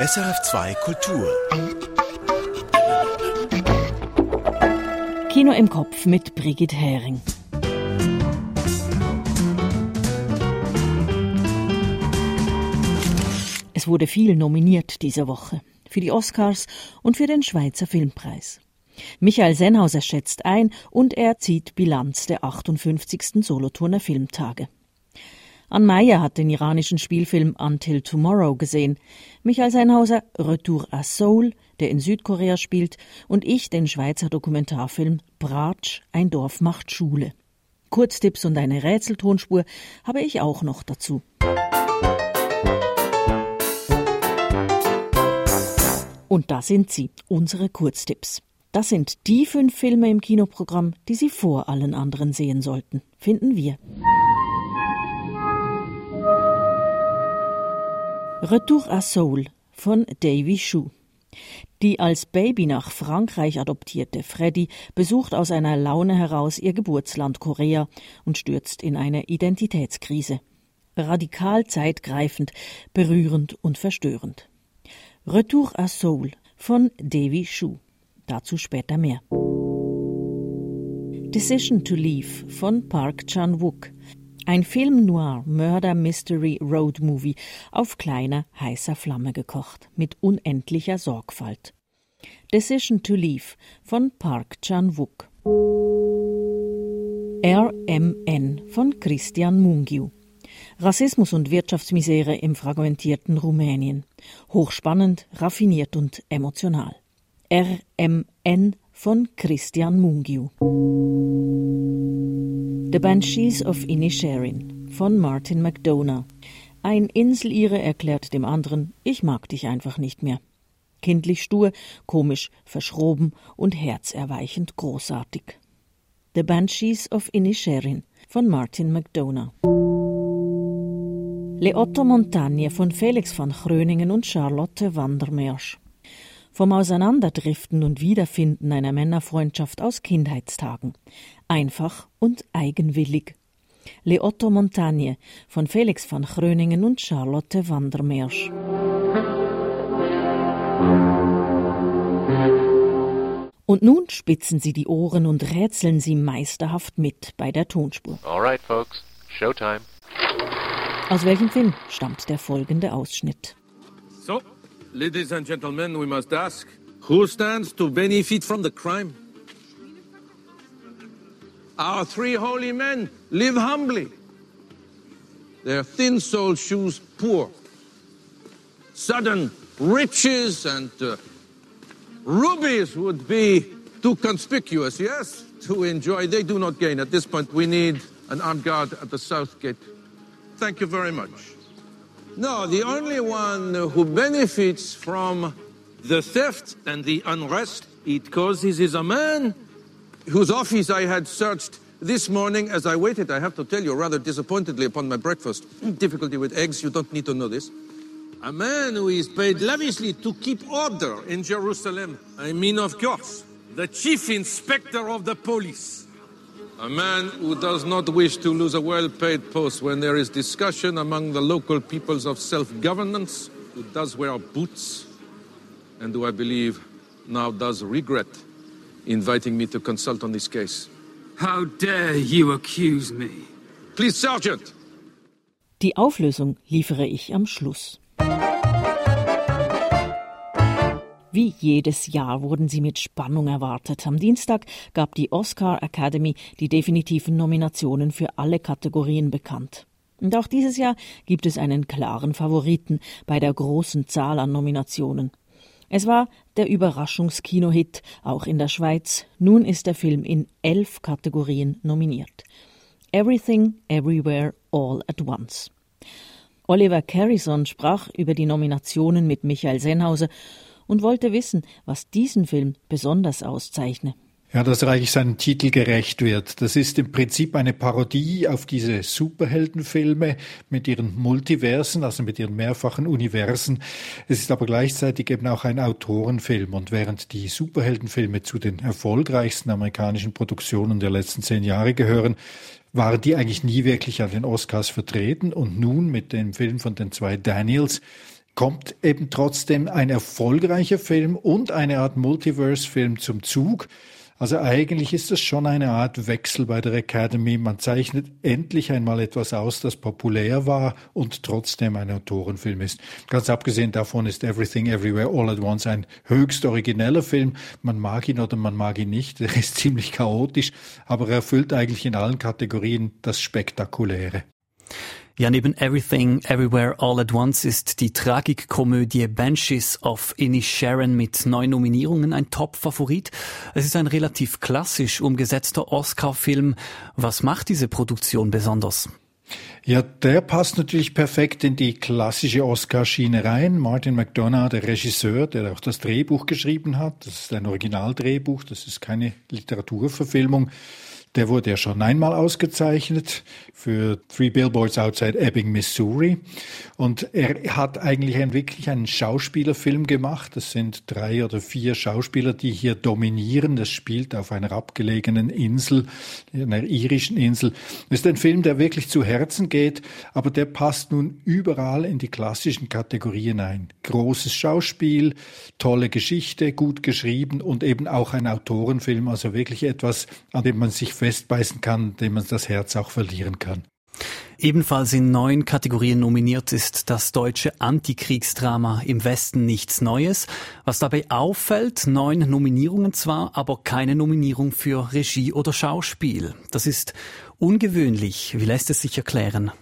SRF2 Kultur. Kino im Kopf mit Brigitte Hering. Es wurde viel nominiert diese Woche. Für die Oscars und für den Schweizer Filmpreis. Michael Sennhauser schätzt ein und er zieht Bilanz der 58. Solothurner Filmtage. Ann Meyer hat den iranischen Spielfilm Until Tomorrow gesehen, Michael Sennhauser Retour à Seoul, der in Südkorea spielt, und ich den Schweizer Dokumentarfilm Bratsch, ein Dorf macht Schule. Kurztipps und eine Rätseltonspur habe ich auch noch dazu. Und da sind sie, unsere Kurztipps. Das sind die fünf Filme im Kinoprogramm, die Sie vor allen anderen sehen sollten, finden wir. Retour à Seoul von Davy Shu. Die als Baby nach Frankreich adoptierte Freddy besucht aus einer Laune heraus ihr Geburtsland Korea und stürzt in eine Identitätskrise. Radikal zeitgreifend, berührend und verstörend. Retour à Seoul von Davy Shu. Dazu später mehr. Decision to Leave von Park Chan-wook. Ein Film noir Murder Mystery Road Movie auf kleiner heißer Flamme gekocht mit unendlicher Sorgfalt. Decision to Leave von Park Chan-wook. RMN von Christian Mungiu. Rassismus und Wirtschaftsmisere im fragmentierten Rumänien. Hochspannend, raffiniert und emotional. RMN von Christian Mungiu. The Banshees of Inisherin von Martin McDonough. Ein Inselire erklärt dem anderen, ich mag dich einfach nicht mehr. Kindlich stur, komisch, verschroben und herzerweichend großartig. The Banshees of Inisherin von Martin McDonough. Le Otto Montagne von Felix van Gröningen und Charlotte Wandermeersch vom Auseinanderdriften und Wiederfinden einer Männerfreundschaft aus Kindheitstagen. Einfach und eigenwillig. Le Otto Montagne von Felix van Gröningen und Charlotte Wandermeersch. Und nun spitzen Sie die Ohren und rätseln Sie meisterhaft mit bei der Tonspur. All right, folks. Showtime. Aus welchem Film stammt der folgende Ausschnitt? So, ladies and gentlemen, we must ask who stands to benefit from the crime? Our three holy men live humbly. Their thin soled shoes poor. Sudden riches and uh, rubies would be too conspicuous, yes, to enjoy. They do not gain. At this point, we need an armed guard at the south gate. Thank you very much. No, the only one who benefits from the theft and the unrest it causes is a man whose office I had searched this morning as I waited, I have to tell you, rather disappointedly upon my breakfast. Difficulty with eggs, you don't need to know this. A man who is paid lavishly to keep order in Jerusalem. I mean, of course, the chief inspector of the police. A man who does not wish to lose a well paid post when there is discussion among the local peoples of self governance, who does wear boots, and who I believe now does regret inviting me to consult on this case. How dare you accuse me? Please, Sergeant! Die Auflösung liefere ich am Schluss. Wie jedes Jahr wurden sie mit Spannung erwartet. Am Dienstag gab die Oscar Academy die definitiven Nominationen für alle Kategorien bekannt. Und auch dieses Jahr gibt es einen klaren Favoriten bei der großen Zahl an Nominationen. Es war der Überraschungskinohit, auch in der Schweiz. Nun ist der Film in elf Kategorien nominiert. Everything, Everywhere, All at Once. Oliver Carrison sprach über die Nominationen mit Michael Sennhauser und wollte wissen, was diesen Film besonders auszeichne. Ja, dass er eigentlich seinem Titel gerecht wird. Das ist im Prinzip eine Parodie auf diese Superheldenfilme mit ihren Multiversen, also mit ihren mehrfachen Universen. Es ist aber gleichzeitig eben auch ein Autorenfilm. Und während die Superheldenfilme zu den erfolgreichsten amerikanischen Produktionen der letzten zehn Jahre gehören, waren die eigentlich nie wirklich an den Oscars vertreten. Und nun mit dem Film von den zwei Daniels kommt eben trotzdem ein erfolgreicher Film und eine Art Multiverse-Film zum Zug. Also eigentlich ist es schon eine Art Wechsel bei der Academy. Man zeichnet endlich einmal etwas aus, das populär war und trotzdem ein Autorenfilm ist. Ganz abgesehen davon ist Everything Everywhere All at Once ein höchst origineller Film. Man mag ihn oder man mag ihn nicht. Er ist ziemlich chaotisch, aber er erfüllt eigentlich in allen Kategorien das Spektakuläre. Ja, neben Everything, Everywhere, All at Once ist die Tragikkomödie Banshees of Inisharan mit neun Nominierungen ein Top-Favorit. Es ist ein relativ klassisch umgesetzter Oscar-Film. Was macht diese Produktion besonders? Ja, der passt natürlich perfekt in die klassische Oscar-Schiene rein. Martin McDonough, der Regisseur, der auch das Drehbuch geschrieben hat, das ist ein Originaldrehbuch, das ist keine Literaturverfilmung. Der wurde ja schon einmal ausgezeichnet für Three Billboards Outside Ebbing, Missouri. Und er hat eigentlich ein, wirklich einen Schauspielerfilm gemacht. Das sind drei oder vier Schauspieler, die hier dominieren. Das spielt auf einer abgelegenen Insel, einer irischen Insel. Das ist ein Film, der wirklich zu Herzen geht, aber der passt nun überall in die klassischen Kategorien ein. Großes Schauspiel, tolle Geschichte, gut geschrieben und eben auch ein Autorenfilm, also wirklich etwas, an dem man sich festbeißen kann, dem man das Herz auch verlieren kann. Ebenfalls in neun Kategorien nominiert ist das deutsche Antikriegsdrama Im Westen nichts Neues. Was dabei auffällt, neun Nominierungen zwar, aber keine Nominierung für Regie oder Schauspiel. Das ist ungewöhnlich. Wie lässt es sich erklären?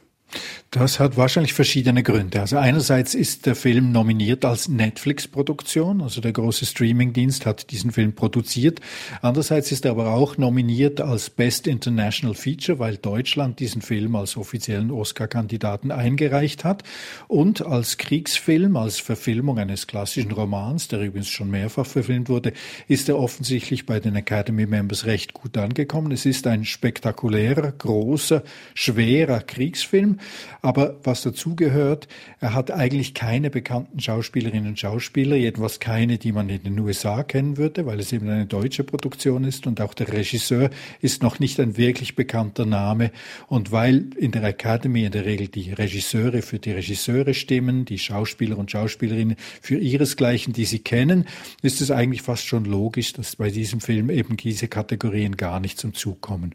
Das hat wahrscheinlich verschiedene Gründe. Also einerseits ist der Film nominiert als Netflix-Produktion, also der große Streamingdienst hat diesen Film produziert. Andererseits ist er aber auch nominiert als Best International Feature, weil Deutschland diesen Film als offiziellen Oscar-Kandidaten eingereicht hat und als Kriegsfilm, als Verfilmung eines klassischen Romans, der übrigens schon mehrfach verfilmt wurde, ist er offensichtlich bei den Academy Members recht gut angekommen. Es ist ein spektakulärer, großer, schwerer Kriegsfilm aber was dazugehört, er hat eigentlich keine bekannten Schauspielerinnen und Schauspieler, jedenfalls keine, die man in den USA kennen würde, weil es eben eine deutsche Produktion ist und auch der Regisseur ist noch nicht ein wirklich bekannter Name. Und weil in der Academy in der Regel die Regisseure für die Regisseure stimmen, die Schauspieler und Schauspielerinnen für ihresgleichen, die sie kennen, ist es eigentlich fast schon logisch, dass bei diesem Film eben diese Kategorien gar nicht zum Zug kommen.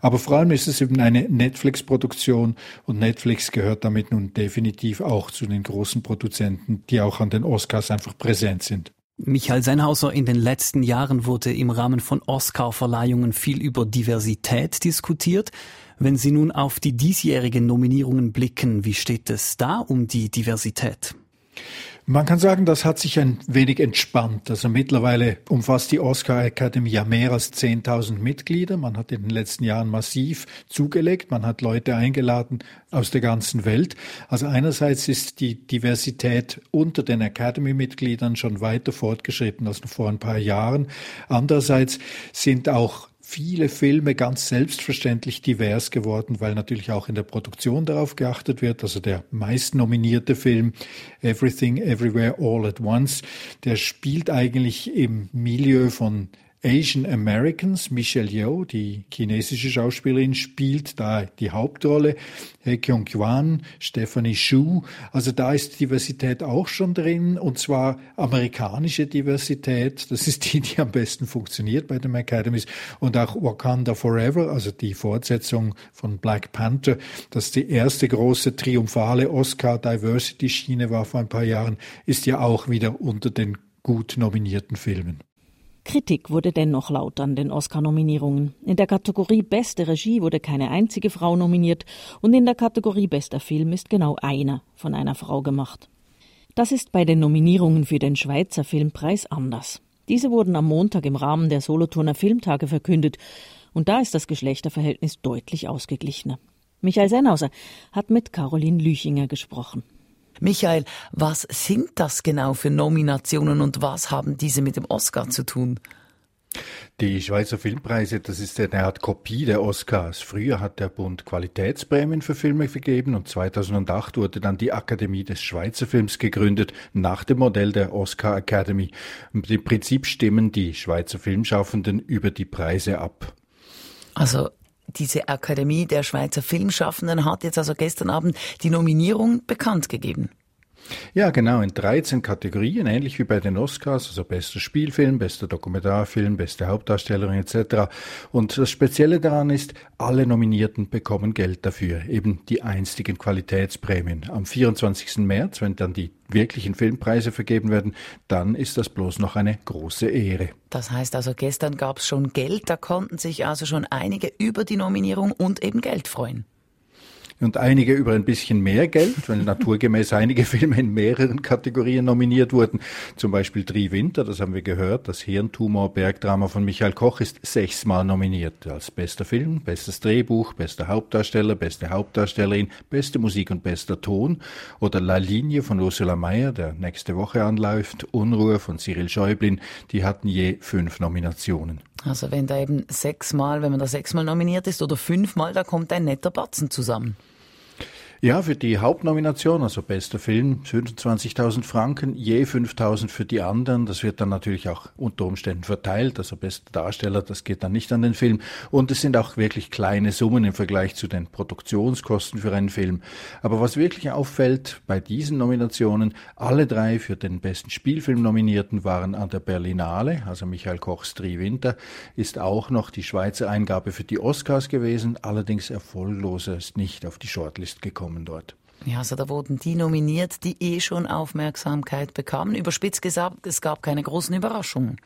Aber vor allem ist es eben eine Netflix-Produktion und Netflix gehört damit nun definitiv auch zu den großen Produzenten, die auch an den Oscars einfach präsent sind. Michael Sennhauser, in den letzten Jahren wurde im Rahmen von Oscar-Verleihungen viel über Diversität diskutiert. Wenn Sie nun auf die diesjährigen Nominierungen blicken, wie steht es da um die Diversität? Man kann sagen, das hat sich ein wenig entspannt. Also mittlerweile umfasst die Oscar Academy ja mehr als 10.000 Mitglieder. Man hat in den letzten Jahren massiv zugelegt. Man hat Leute eingeladen aus der ganzen Welt. Also einerseits ist die Diversität unter den Academy-Mitgliedern schon weiter fortgeschritten als vor ein paar Jahren. Andererseits sind auch viele Filme ganz selbstverständlich divers geworden, weil natürlich auch in der Produktion darauf geachtet wird. Also der meist nominierte Film Everything Everywhere All at Once, der spielt eigentlich im Milieu von Asian Americans. Michelle Yeoh, die chinesische Schauspielerin, spielt da die Hauptrolle. He Kyung-kwan, Stephanie Shu. Also da ist Diversität auch schon drin und zwar amerikanische Diversität. Das ist die, die am besten funktioniert bei den Academies. Und auch Wakanda Forever, also die Fortsetzung von Black Panther, das die erste große triumphale Oscar Diversity Schiene war vor ein paar Jahren, ist ja auch wieder unter den gut nominierten Filmen. Kritik wurde dennoch laut an den Oscar-Nominierungen. In der Kategorie Beste Regie wurde keine einzige Frau nominiert und in der Kategorie Bester Film ist genau einer von einer Frau gemacht. Das ist bei den Nominierungen für den Schweizer Filmpreis anders. Diese wurden am Montag im Rahmen der Solothurner Filmtage verkündet und da ist das Geschlechterverhältnis deutlich ausgeglichener. Michael Sennhauser hat mit Caroline Lüchinger gesprochen. Michael, was sind das genau für Nominationen und was haben diese mit dem Oscar zu tun? Die Schweizer Filmpreise, das ist eine Art Kopie der Oscars. Früher hat der Bund Qualitätsprämien für Filme vergeben und 2008 wurde dann die Akademie des Schweizer Films gegründet, nach dem Modell der Oscar Academy. Im Prinzip stimmen die Schweizer Filmschaffenden über die Preise ab. Also diese Akademie der Schweizer Filmschaffenden hat jetzt also gestern Abend die Nominierung bekannt gegeben. Ja, genau, in 13 Kategorien, ähnlich wie bei den Oscars, also bester Spielfilm, bester Dokumentarfilm, beste Hauptdarstellerin etc. Und das Spezielle daran ist, alle Nominierten bekommen Geld dafür, eben die einstigen Qualitätsprämien. Am 24. März, wenn dann die wirklichen Filmpreise vergeben werden, dann ist das bloß noch eine große Ehre. Das heißt also, gestern gab es schon Geld, da konnten sich also schon einige über die Nominierung und eben Geld freuen und einige über ein bisschen mehr Geld, weil naturgemäß einige Filme in mehreren Kategorien nominiert wurden. Zum Beispiel Tri Winter, das haben wir gehört, das Hirntumor-Bergdrama von Michael Koch ist sechsmal nominiert als bester Film, bestes Drehbuch, bester Hauptdarsteller, beste Hauptdarstellerin, beste Musik und bester Ton. Oder La Linie von Ursula Mayer, der nächste Woche anläuft, Unruhe von Cyril Schäublin, die hatten je fünf Nominationen. Also wenn da eben sechsmal, wenn man da sechsmal nominiert ist oder fünfmal, da kommt ein netter Batzen zusammen. Ja, für die Hauptnomination, also bester Film, 25.000 Franken, je 5.000 für die anderen. Das wird dann natürlich auch unter Umständen verteilt. Also bester Darsteller, das geht dann nicht an den Film. Und es sind auch wirklich kleine Summen im Vergleich zu den Produktionskosten für einen Film. Aber was wirklich auffällt bei diesen Nominationen, alle drei für den besten Spielfilm nominierten waren an der Berlinale, also Michael Kochs Drei Winter, ist auch noch die Schweizer Eingabe für die Oscars gewesen, allerdings erfolgloser ist nicht auf die Shortlist gekommen kommen dort. Ja, also da wurden die nominiert, die eh schon Aufmerksamkeit bekamen. Überspitzt gesagt, es gab keine großen Überraschungen.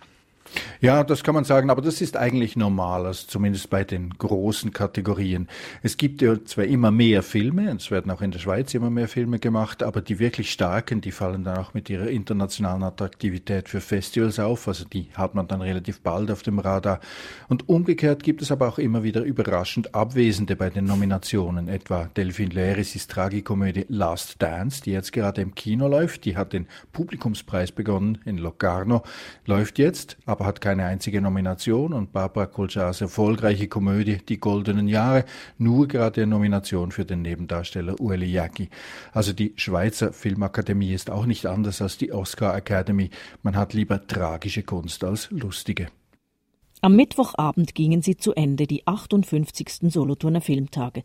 Ja, das kann man sagen, aber das ist eigentlich normal, also zumindest bei den großen Kategorien. Es gibt ja zwar immer mehr Filme, es werden auch in der Schweiz immer mehr Filme gemacht, aber die wirklich starken, die fallen dann auch mit ihrer internationalen Attraktivität für Festivals auf, also die hat man dann relativ bald auf dem Radar. Und umgekehrt gibt es aber auch immer wieder überraschend Abwesende bei den Nominationen, etwa Delphine Leris' Tragikomödie Last Dance, die jetzt gerade im Kino läuft, die hat den Publikumspreis begonnen in Locarno, läuft jetzt, aber hat keine einzige Nomination und Barbara Kolschars erfolgreiche Komödie Die goldenen Jahre nur gerade eine Nomination für den Nebendarsteller Ueli Jacki. Also die Schweizer Filmakademie ist auch nicht anders als die Oscar Academy. Man hat lieber tragische Kunst als lustige. Am Mittwochabend gingen sie zu Ende, die 58. Solothurner Filmtage.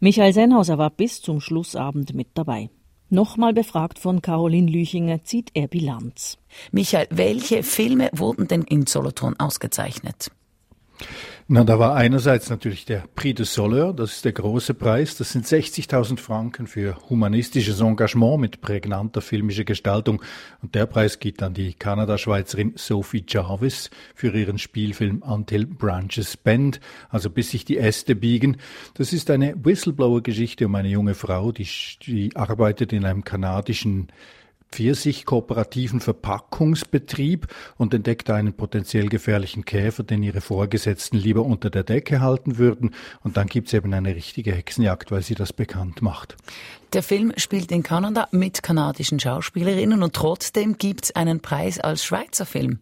Michael Sennhauser war bis zum Schlussabend mit dabei. Nochmal befragt von Caroline Lüchinger zieht er Bilanz. Michael, welche Filme wurden denn in Solothurn ausgezeichnet? Na, da war einerseits natürlich der Prix de Soleil, das ist der große Preis. Das sind 60.000 Franken für humanistisches Engagement mit prägnanter filmischer Gestaltung. Und der Preis geht an die Kanada-Schweizerin Sophie Jarvis für ihren Spielfilm Until Branches Bend, also bis sich die Äste biegen. Das ist eine Whistleblower-Geschichte um eine junge Frau, die, die arbeitet in einem kanadischen Pfirsich-kooperativen Verpackungsbetrieb und entdeckte einen potenziell gefährlichen Käfer, den ihre Vorgesetzten lieber unter der Decke halten würden. Und dann gibt's eben eine richtige Hexenjagd, weil sie das bekannt macht. Der Film spielt in Kanada mit kanadischen Schauspielerinnen und trotzdem gibt's einen Preis als Schweizer Film.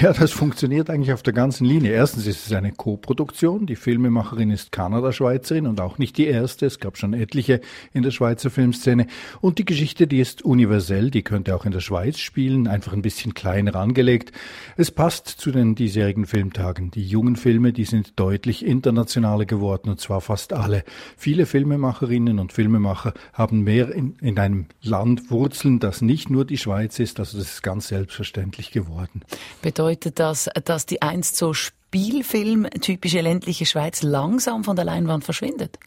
Ja, das funktioniert eigentlich auf der ganzen Linie. Erstens ist es eine Co-Produktion. Die Filmemacherin ist Kanada-Schweizerin und auch nicht die erste. Es gab schon etliche in der Schweizer Filmszene. Und die Geschichte, die ist universell. Die könnte auch in der Schweiz spielen. Einfach ein bisschen kleiner angelegt. Es passt zu den diesjährigen Filmtagen. Die jungen Filme, die sind deutlich internationaler geworden und zwar fast alle. Viele Filmemacherinnen und Filmemacher haben mehr in, in einem Land Wurzeln, das nicht nur die Schweiz ist. Also das ist ganz selbstverständlich geworden. Bedeutet das, dass die einst so Spielfilm typische ländliche Schweiz langsam von der Leinwand verschwindet?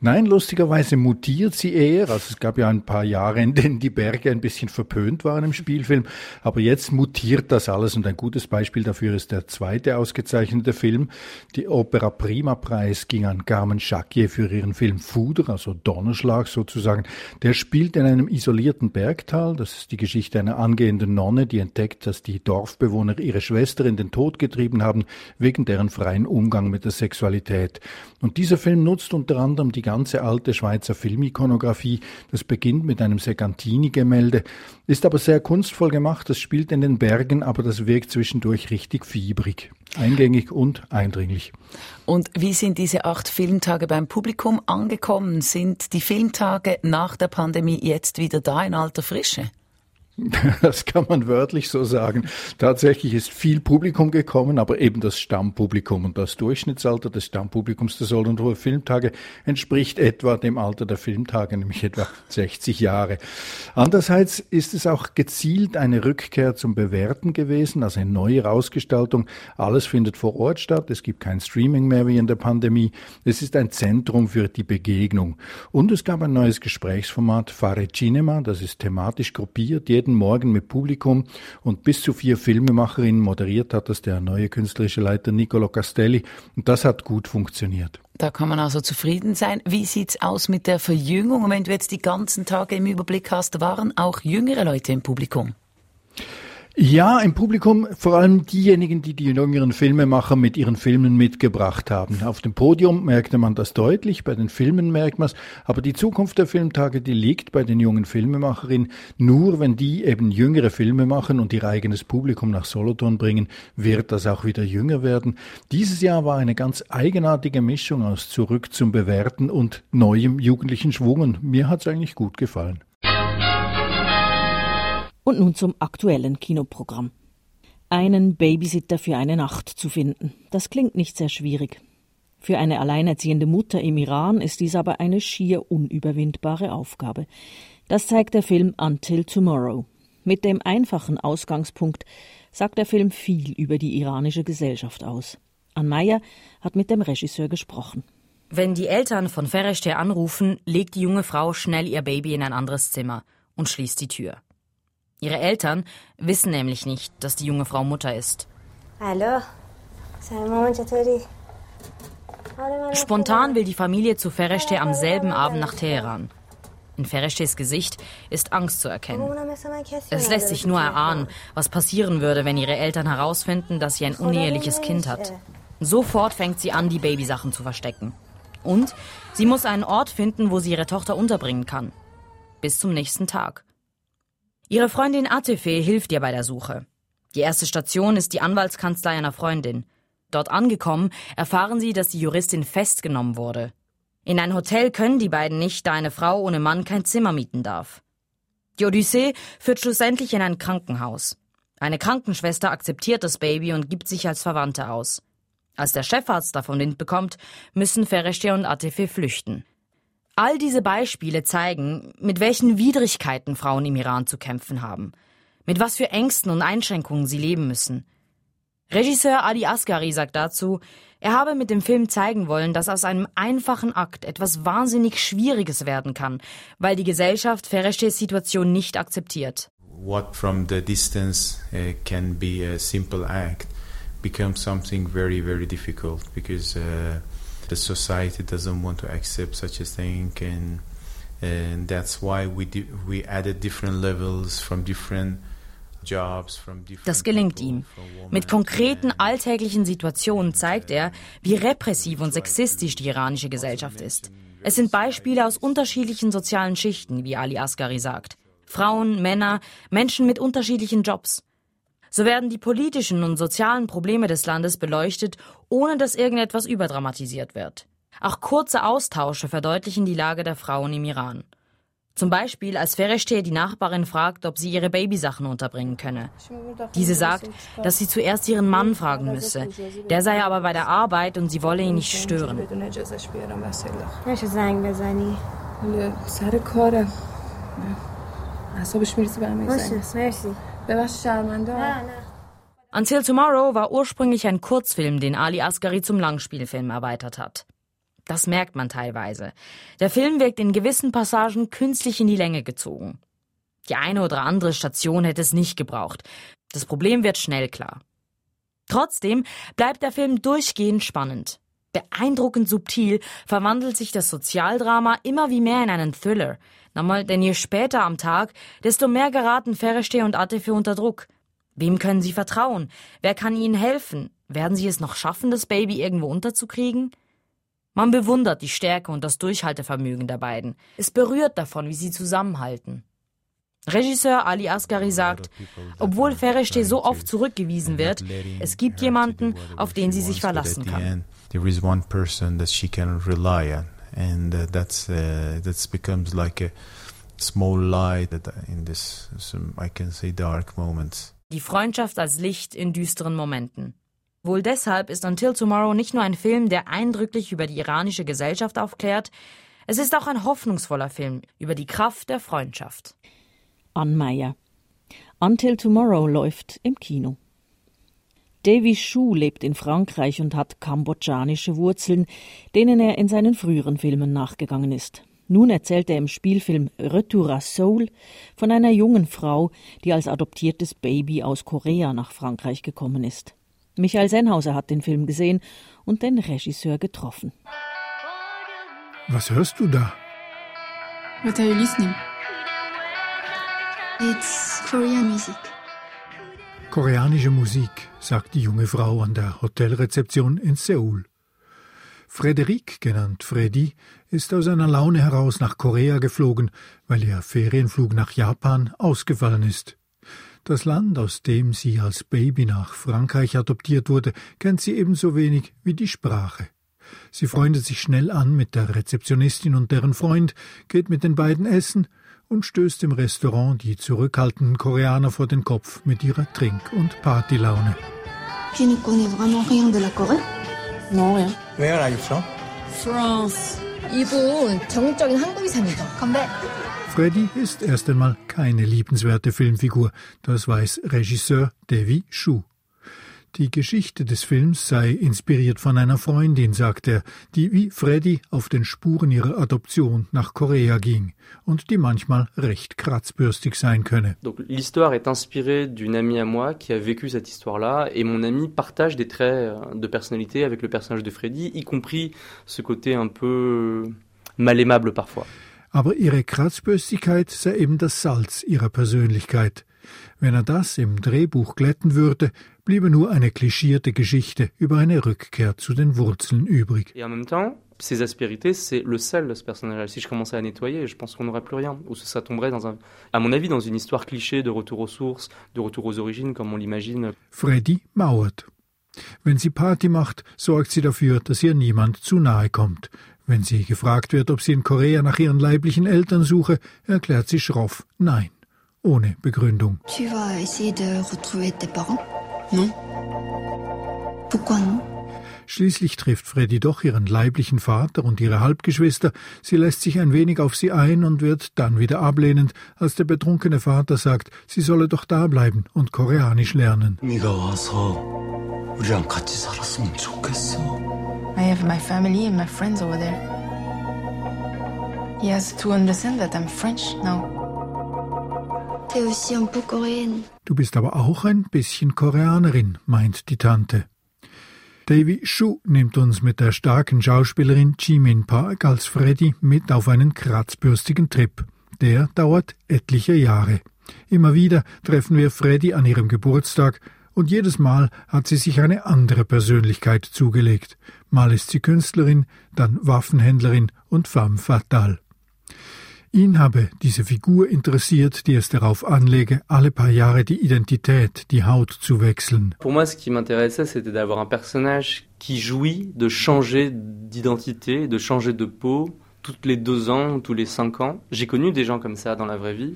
Nein, lustigerweise mutiert sie eher. Also es gab ja ein paar Jahre, in denen die Berge ein bisschen verpönt waren im Spielfilm. Aber jetzt mutiert das alles. Und ein gutes Beispiel dafür ist der zweite ausgezeichnete Film. Die Opera Prima Preis ging an Carmen Jacquier für ihren Film Fuder, also Donnerschlag sozusagen. Der spielt in einem isolierten Bergtal. Das ist die Geschichte einer angehenden Nonne, die entdeckt, dass die Dorfbewohner ihre Schwester in den Tod getrieben haben, wegen deren freien Umgang mit der Sexualität. Und dieser Film nutzt unter anderem anderem die ganze alte Schweizer Filmikonografie. Das beginnt mit einem Segantini-Gemälde, ist aber sehr kunstvoll gemacht. Das spielt in den Bergen, aber das wirkt zwischendurch richtig fiebrig. Eingängig und eindringlich. Und wie sind diese acht Filmtage beim Publikum angekommen? Sind die Filmtage nach der Pandemie jetzt wieder da in alter Frische? Das kann man wörtlich so sagen. Tatsächlich ist viel Publikum gekommen, aber eben das Stammpublikum und das Durchschnittsalter des Stammpublikums der Solothurner Filmtage entspricht etwa dem Alter der Filmtage, nämlich etwa 60 Jahre. Andererseits ist es auch gezielt eine Rückkehr zum Bewerten gewesen, also eine neue Ausgestaltung. Alles findet vor Ort statt. Es gibt kein Streaming mehr wie in der Pandemie. Es ist ein Zentrum für die Begegnung. Und es gab ein neues Gesprächsformat, Fare Cinema, das ist thematisch gruppiert jeden Morgen mit Publikum und bis zu vier Filmemacherinnen moderiert hat das der neue künstlerische Leiter Nicolo Castelli und das hat gut funktioniert. Da kann man also zufrieden sein. Wie sieht's aus mit der Verjüngung? wenn du jetzt die ganzen Tage im Überblick hast, waren auch jüngere Leute im Publikum? Ja, im Publikum vor allem diejenigen, die die jüngeren Filmemacher mit ihren Filmen mitgebracht haben. Auf dem Podium merkte man das deutlich, bei den Filmen merkt man es, aber die Zukunft der Filmtage, die liegt bei den jungen Filmemacherinnen. Nur wenn die eben jüngere Filme machen und ihr eigenes Publikum nach Solothurn bringen, wird das auch wieder jünger werden. Dieses Jahr war eine ganz eigenartige Mischung aus Zurück zum Bewerten und neuem jugendlichen Schwung und mir hat's eigentlich gut gefallen. Und nun zum aktuellen Kinoprogramm. Einen Babysitter für eine Nacht zu finden, das klingt nicht sehr schwierig. Für eine alleinerziehende Mutter im Iran ist dies aber eine schier unüberwindbare Aufgabe. Das zeigt der Film Until Tomorrow. Mit dem einfachen Ausgangspunkt sagt der Film viel über die iranische Gesellschaft aus. Ann Meyer hat mit dem Regisseur gesprochen. Wenn die Eltern von Fereshte anrufen, legt die junge Frau schnell ihr Baby in ein anderes Zimmer und schließt die Tür. Ihre Eltern wissen nämlich nicht, dass die junge Frau Mutter ist. Hallo. Spontan will die Familie zu Fereshte am selben Abend nach Teheran. In Fereshtes Gesicht ist Angst zu erkennen. Es lässt sich nur erahnen, was passieren würde, wenn ihre Eltern herausfinden, dass sie ein uneheliches Kind hat. Sofort fängt sie an, die Babysachen zu verstecken. Und sie muss einen Ort finden, wo sie ihre Tochter unterbringen kann. Bis zum nächsten Tag. Ihre Freundin Atefe hilft ihr bei der Suche. Die erste Station ist die Anwaltskanzlei einer Freundin. Dort angekommen, erfahren sie, dass die Juristin festgenommen wurde. In ein Hotel können die beiden nicht, da eine Frau ohne Mann kein Zimmer mieten darf. Die Odyssee führt schlussendlich in ein Krankenhaus. Eine Krankenschwester akzeptiert das Baby und gibt sich als Verwandte aus. Als der Chefarzt davon Wind bekommt, müssen Fereshte und Atefe flüchten. All diese Beispiele zeigen, mit welchen Widrigkeiten Frauen im Iran zu kämpfen haben, mit was für Ängsten und Einschränkungen sie leben müssen. Regisseur Ali Asghari sagt dazu, er habe mit dem Film zeigen wollen, dass aus einem einfachen Akt etwas wahnsinnig Schwieriges werden kann, weil die Gesellschaft Fereshtes Situation nicht akzeptiert. What from the distance uh, can be a simple act becomes something very, very difficult because uh, the society doesn't want to accept such a thing and and that's why we we added different levels from different Das gelingt ihm. Mit konkreten alltäglichen Situationen zeigt er, wie repressiv und sexistisch die iranische Gesellschaft ist. Es sind Beispiele aus unterschiedlichen sozialen Schichten, wie Ali Asghari sagt. Frauen, Männer, Menschen mit unterschiedlichen Jobs. So werden die politischen und sozialen Probleme des Landes beleuchtet, ohne dass irgendetwas überdramatisiert wird. Auch kurze Austausche verdeutlichen die Lage der Frauen im Iran. Zum Beispiel, als Fereshte die Nachbarin fragt, ob sie ihre Babysachen unterbringen könne. Diese sagt, dass sie zuerst ihren Mann fragen müsse. Der sei aber bei der Arbeit und sie wolle ihn nicht stören. Until Tomorrow war ursprünglich ein Kurzfilm, den Ali Asghari zum Langspielfilm erweitert hat. Das merkt man teilweise. Der Film wirkt in gewissen Passagen künstlich in die Länge gezogen. Die eine oder andere Station hätte es nicht gebraucht. Das Problem wird schnell klar. Trotzdem bleibt der Film durchgehend spannend. Beeindruckend subtil verwandelt sich das Sozialdrama immer wie mehr in einen Thriller. Nochmal, denn je später am Tag, desto mehr geraten Ferreste und Atefe unter Druck. Wem können sie vertrauen? Wer kann ihnen helfen? Werden sie es noch schaffen, das Baby irgendwo unterzukriegen? Man bewundert die Stärke und das Durchhaltevermögen der beiden. Es berührt davon, wie sie zusammenhalten. Regisseur Ali Asghari sagt, obwohl Fereshte so oft zurückgewiesen wird, es gibt jemanden, auf den sie sich verlassen kann. And uh, that's uh, that's becomes like a small light in this, some, I can say, dark moments. Die Freundschaft als Licht in düsteren Momenten. Wohl deshalb ist Until Tomorrow nicht nur ein Film, der eindrücklich über die iranische Gesellschaft aufklärt, es ist auch ein hoffnungsvoller Film über die Kraft der Freundschaft. Ann Meyer. Until Tomorrow läuft im Kino. Davy Shu lebt in Frankreich und hat kambodschanische Wurzeln, denen er in seinen früheren Filmen nachgegangen ist. Nun erzählt er im Spielfilm Retour à Seoul von einer jungen Frau, die als adoptiertes Baby aus Korea nach Frankreich gekommen ist. Michael Sennhauser hat den Film gesehen und den Regisseur getroffen. Was hörst du da? What are you listening? It's Korean music. Koreanische Musik, sagt die junge Frau an der Hotelrezeption in Seoul. Frederik, genannt Freddy, ist aus einer Laune heraus nach Korea geflogen, weil ihr Ferienflug nach Japan ausgefallen ist. Das Land, aus dem sie als Baby nach Frankreich adoptiert wurde, kennt sie ebenso wenig wie die Sprache. Sie freundet sich schnell an mit der Rezeptionistin und deren Freund, geht mit den beiden essen und stößt im Restaurant die zurückhaltenden Koreaner vor den Kopf mit ihrer Trink- und Partylaune. Tu ne connais vraiment rien de la Corée? Non, rien. Where are you from? France. 이분 정적인 한국이상이죠. 건배. Freddy ist erst einmal keine liebenswerte Filmfigur, das weiß Regisseur Davy Shu. Die Geschichte des Films sei inspiriert von einer Freundin, sagt er, die wie Freddy auf den Spuren ihrer Adoption nach Korea ging und die manchmal recht kratzbürstig sein könne. Donc l'histoire est inspirée d'une amie à moi qui a vécu cette histoire-là et mon amie partage des traits de personnalité avec le personnage de Freddy, y compris ce côté un peu mal aimable parfois. Aber ihre Kratzbürstigkeit sei eben das Salz ihrer Persönlichkeit. Wenn er das im Drehbuch glätten würde, bliebe nur eine klischierte Geschichte über eine Rückkehr zu den Wurzeln übrig. Ces aspérités, c'est le sel de ce personnage. Si je commençais à nettoyer, je pense qu'on n'aurait plus rien. Ou ça tomberait, dans un, à mon avis, dans une histoire cliché de retour aux sources, de retour aux origines, comme on l'imagine. Freddy mauert. Wenn sie Party macht, sorgt sie dafür, dass ihr niemand zu nahe kommt. Wenn sie gefragt wird, ob sie in Korea nach ihren leiblichen Eltern suche, erklärt sie schroff Nein, ohne Begründung. Schließlich trifft Freddy doch ihren leiblichen Vater und ihre Halbgeschwister. Sie lässt sich ein wenig auf sie ein und wird dann wieder ablehnend, als der betrunkene Vater sagt, sie solle doch da bleiben und Koreanisch lernen. I have my family and my friends over there. He has to understand that I'm French now. Du bist aber auch ein bisschen Koreanerin, meint die Tante. Davy Shu nimmt uns mit der starken Schauspielerin Jimin Park als Freddy mit auf einen kratzbürstigen Trip. Der dauert etliche Jahre. Immer wieder treffen wir Freddy an ihrem Geburtstag und jedes Mal hat sie sich eine andere Persönlichkeit zugelegt. Mal ist sie Künstlerin, dann Waffenhändlerin und femme fatale. Ihn habe diese Figur interessiert, die es darauf anlege, alle paar Jahre die Identität, die Haut zu wechseln. Pour moi, ce qui m'intéressait, c'était d'avoir un personnage qui jouit de changer d'identité, de changer de peau, toutes les deux ans, tous les cinq ans. J'ai connu des gens comme ça dans la vraie vie.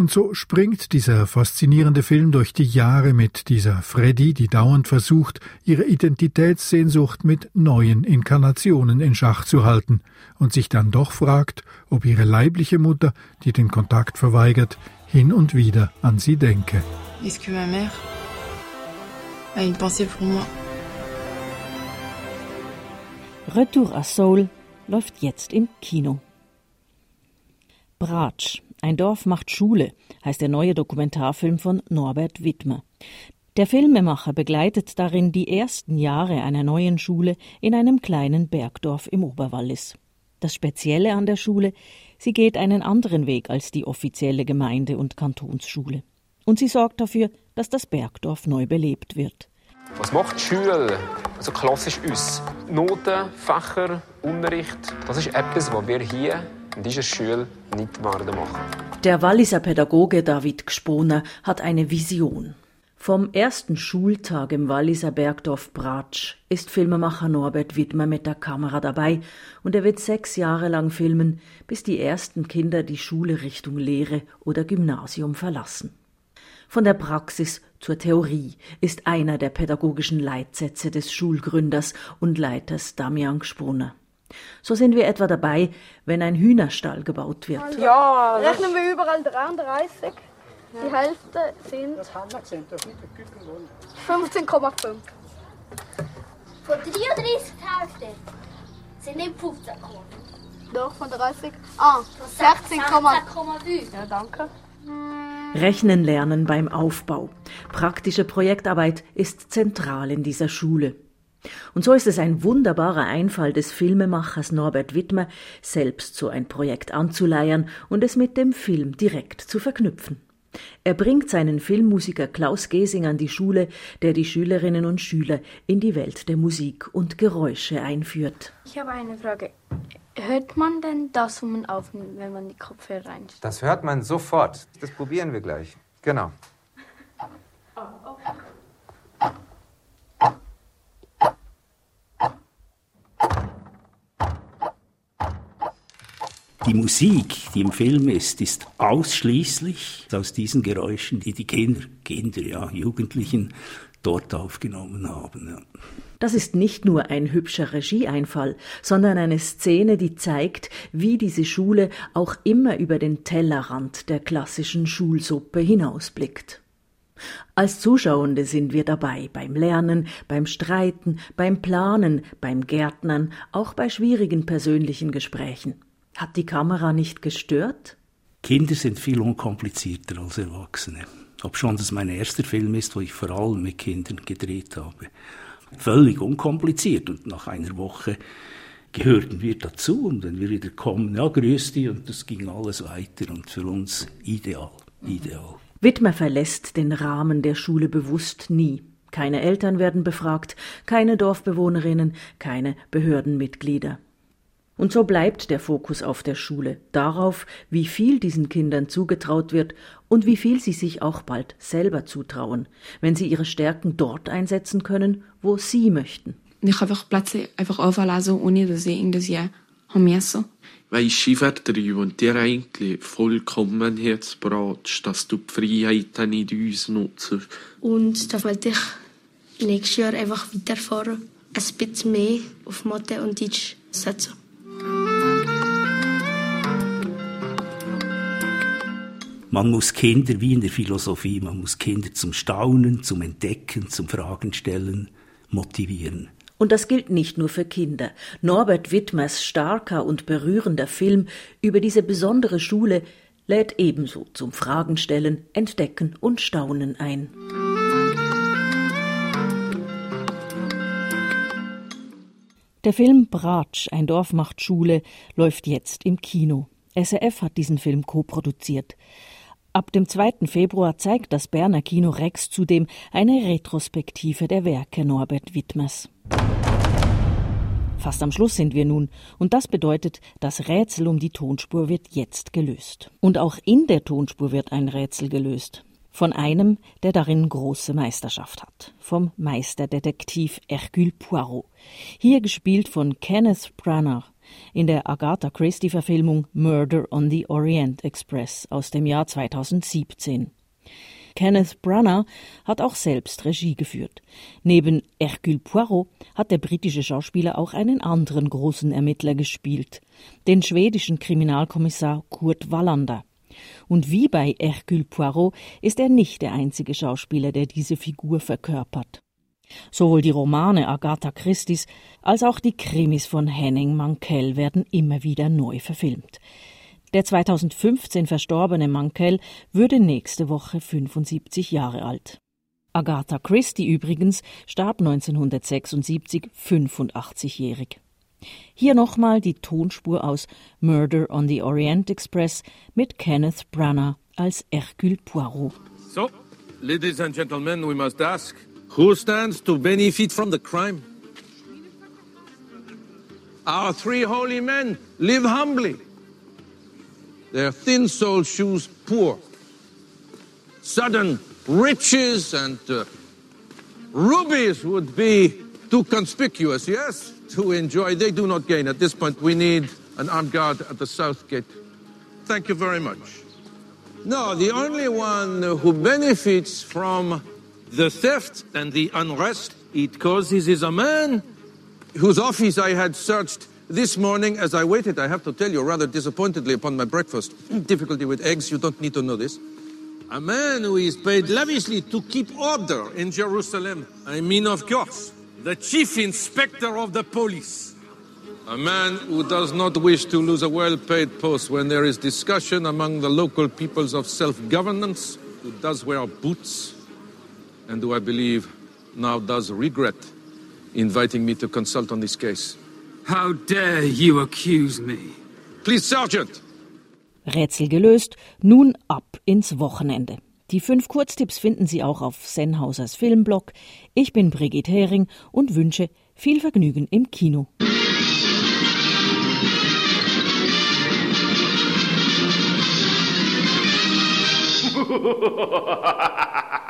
Und so springt dieser faszinierende Film durch die Jahre mit dieser Freddy, die dauernd versucht, ihre Identitätssehnsucht mit neuen Inkarnationen in Schach zu halten und sich dann doch fragt, ob ihre leibliche Mutter, die den Kontakt verweigert, hin und wieder an sie denke. Est-ce que ma mère a une pensée pour moi? Retour à Seoul läuft jetzt im Kino. Bratsch, ein Dorf macht Schule, heißt der neue Dokumentarfilm von Norbert Wittmer. Der Filmemacher begleitet darin die ersten Jahre einer neuen Schule in einem kleinen Bergdorf im Oberwallis. Das Spezielle an der Schule, sie geht einen anderen Weg als die offizielle Gemeinde- und Kantonsschule. Und sie sorgt dafür, dass das Bergdorf neu belebt wird. Was macht die Schule also klassisch uns? Noten, Fächer, Unterricht, das ist etwas, was wir hier in dieser Schule nicht werden machen. Der Walliser Pädagoge David Gsponer hat eine Vision. Vom ersten Schultag im Walliser Bergdorf Bratsch ist Filmemacher Norbert Wittmer mit der Kamera dabei und er wird sechs Jahre lang filmen, bis die ersten Kinder die Schule Richtung Lehre oder Gymnasium verlassen. Von der Praxis zur Theorie ist einer der pädagogischen Leitsätze des Schulgründers und Leiters Damian Gsprunner. So sind wir etwa dabei, wenn ein Hühnerstall gebaut wird. Ja, rechnen wir überall 33. Die Hälfte sind 15,5. Von 33 Hälfte sind nicht 15 Doch, von 30. Ah, 16,5. Ja, danke. Rechnen lernen beim Aufbau. Praktische Projektarbeit ist zentral in dieser Schule. Und so ist es ein wunderbarer Einfall des Filmemachers Norbert Wittmer, selbst so ein Projekt anzuleiern und es mit dem Film direkt zu verknüpfen. Er bringt seinen Filmmusiker Klaus Gesing an die Schule, der die Schülerinnen und Schüler in die Welt der Musik und Geräusche einführt. Ich habe eine Frage. Hört man denn das, man aufnimmt, wenn man die Kopfhörer reinsteckt? Das hört man sofort. Das probieren wir gleich. Genau. Die Musik, die im Film ist, ist ausschließlich aus diesen Geräuschen, die die Kinder, Kinder, ja, Jugendlichen dort aufgenommen haben. Ja. Das ist nicht nur ein hübscher Regieeinfall, sondern eine Szene, die zeigt, wie diese Schule auch immer über den Tellerrand der klassischen Schulsuppe hinausblickt. Als Zuschauende sind wir dabei beim Lernen, beim Streiten, beim Planen, beim Gärtnern, auch bei schwierigen persönlichen Gesprächen. Hat die Kamera nicht gestört? Kinder sind viel unkomplizierter als Erwachsene. Ob schon das mein erster Film ist, wo ich vor allem mit Kindern gedreht habe. Völlig unkompliziert und nach einer Woche gehörten wir dazu und wenn wir wieder kommen, ja, grüß dich und das ging alles weiter und für uns ideal, ideal. Wittmer verlässt den Rahmen der Schule bewusst nie. Keine Eltern werden befragt, keine Dorfbewohnerinnen, keine Behördenmitglieder. Und so bleibt der Fokus auf der Schule, darauf, wie viel diesen Kindern zugetraut wird und wie viel sie sich auch bald selber zutrauen, wenn sie ihre Stärken dort einsetzen können, wo sie möchten. Ich habe einfach plötzlich einfach anfangen ohne dass ich irgendwie haben müssen. Du, Väter, und dir eigentlich vollkommen Herzbratsch, dass du die Freiheit nicht uns nutzt. Und da wollte ich nächstes Jahr einfach weiterfahren. Ein bisschen mehr auf Mathe und Deutsch setzen. Man muss Kinder, wie in der Philosophie, man muss Kinder zum Staunen, zum Entdecken, zum Fragen stellen, motivieren. Und das gilt nicht nur für Kinder. Norbert Wittmers starker und berührender Film über diese besondere Schule lädt ebenso zum Fragenstellen, Entdecken und Staunen ein. Der Film Bratsch, ein Dorf macht Schule, läuft jetzt im Kino. SRF hat diesen Film co-produziert. Ab dem 2. Februar zeigt das Berner Kino Rex zudem eine Retrospektive der Werke Norbert Wittmers. Fast am Schluss sind wir nun, und das bedeutet, das Rätsel um die Tonspur wird jetzt gelöst. Und auch in der Tonspur wird ein Rätsel gelöst. Von einem, der darin große Meisterschaft hat. Vom Meisterdetektiv Hercule Poirot. Hier gespielt von Kenneth Branagh in der Agatha Christie-Verfilmung Murder on the Orient Express aus dem Jahr 2017. Kenneth Branagh hat auch selbst Regie geführt. Neben Hercule Poirot hat der britische Schauspieler auch einen anderen großen Ermittler gespielt, den schwedischen Kriminalkommissar Kurt Wallander. Und wie bei Hercule Poirot ist er nicht der einzige Schauspieler, der diese Figur verkörpert. Sowohl die Romane Agatha Christie's als auch die Krimis von Henning Mankell werden immer wieder neu verfilmt. Der 2015 verstorbene Mankell würde nächste Woche 75 Jahre alt. Agatha Christie übrigens starb 1976 85-jährig. Hier nochmal die Tonspur aus Murder on the Orient Express mit Kenneth Branagh als Hercule Poirot. So, ladies and gentlemen, we must ask, who stands to benefit from the crime? Our three holy men live humbly. Their thin-soled shoes poor. Sudden riches and uh, rubies would be too conspicuous, yes, to enjoy. They do not gain. At this point, we need an armed guard at the south gate. Thank you very much. No, the only one who benefits from the theft and the unrest it causes is a man whose office I had searched this morning as I waited, I have to tell you, rather disappointedly upon my breakfast. Difficulty with eggs, you don't need to know this. A man who is paid lavishly to keep order in Jerusalem. I mean, of course, the chief inspector of the police. A man who does not wish to lose a well paid post when there is discussion among the local peoples of self governance, who does wear boots, and who I believe now does regret inviting me to consult on this case. How dare you accuse me? Please, Sergeant! Rätsel gelöst, nun ab ins Wochenende. Die fünf Kurztipps finden Sie auch auf Sennhausers Filmblog. Ich bin Brigitte Hering und wünsche viel Vergnügen im Kino.